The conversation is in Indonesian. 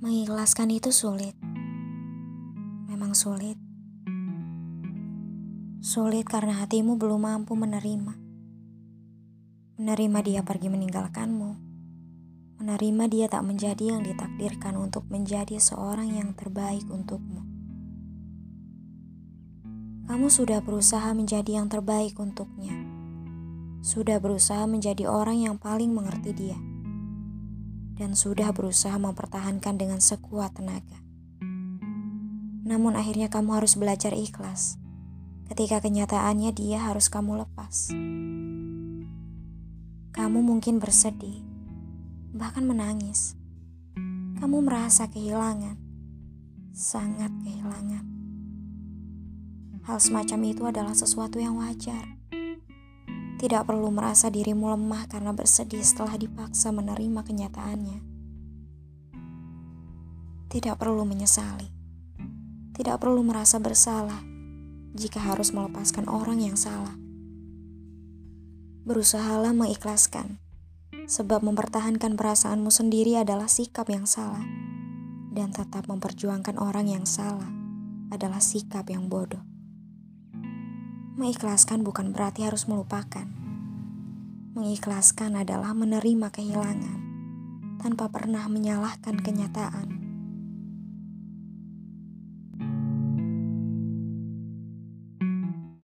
Mengikhlaskan itu sulit. Memang sulit. Sulit karena hatimu belum mampu menerima. Menerima dia pergi meninggalkanmu. Menerima dia tak menjadi yang ditakdirkan untuk menjadi seorang yang terbaik untukmu. Kamu sudah berusaha menjadi yang terbaik untuknya. Sudah berusaha menjadi orang yang paling mengerti dia dan sudah berusaha mempertahankan dengan sekuat tenaga. Namun akhirnya kamu harus belajar ikhlas ketika kenyataannya dia harus kamu lepas. Kamu mungkin bersedih, bahkan menangis. Kamu merasa kehilangan, sangat kehilangan. Hal semacam itu adalah sesuatu yang wajar. Tidak perlu merasa dirimu lemah karena bersedih setelah dipaksa menerima kenyataannya. Tidak perlu menyesali. Tidak perlu merasa bersalah jika harus melepaskan orang yang salah. Berusahalah mengikhlaskan, sebab mempertahankan perasaanmu sendiri adalah sikap yang salah, dan tetap memperjuangkan orang yang salah adalah sikap yang bodoh. Mengikhlaskan bukan berarti harus melupakan. Mengikhlaskan adalah menerima kehilangan tanpa pernah menyalahkan kenyataan.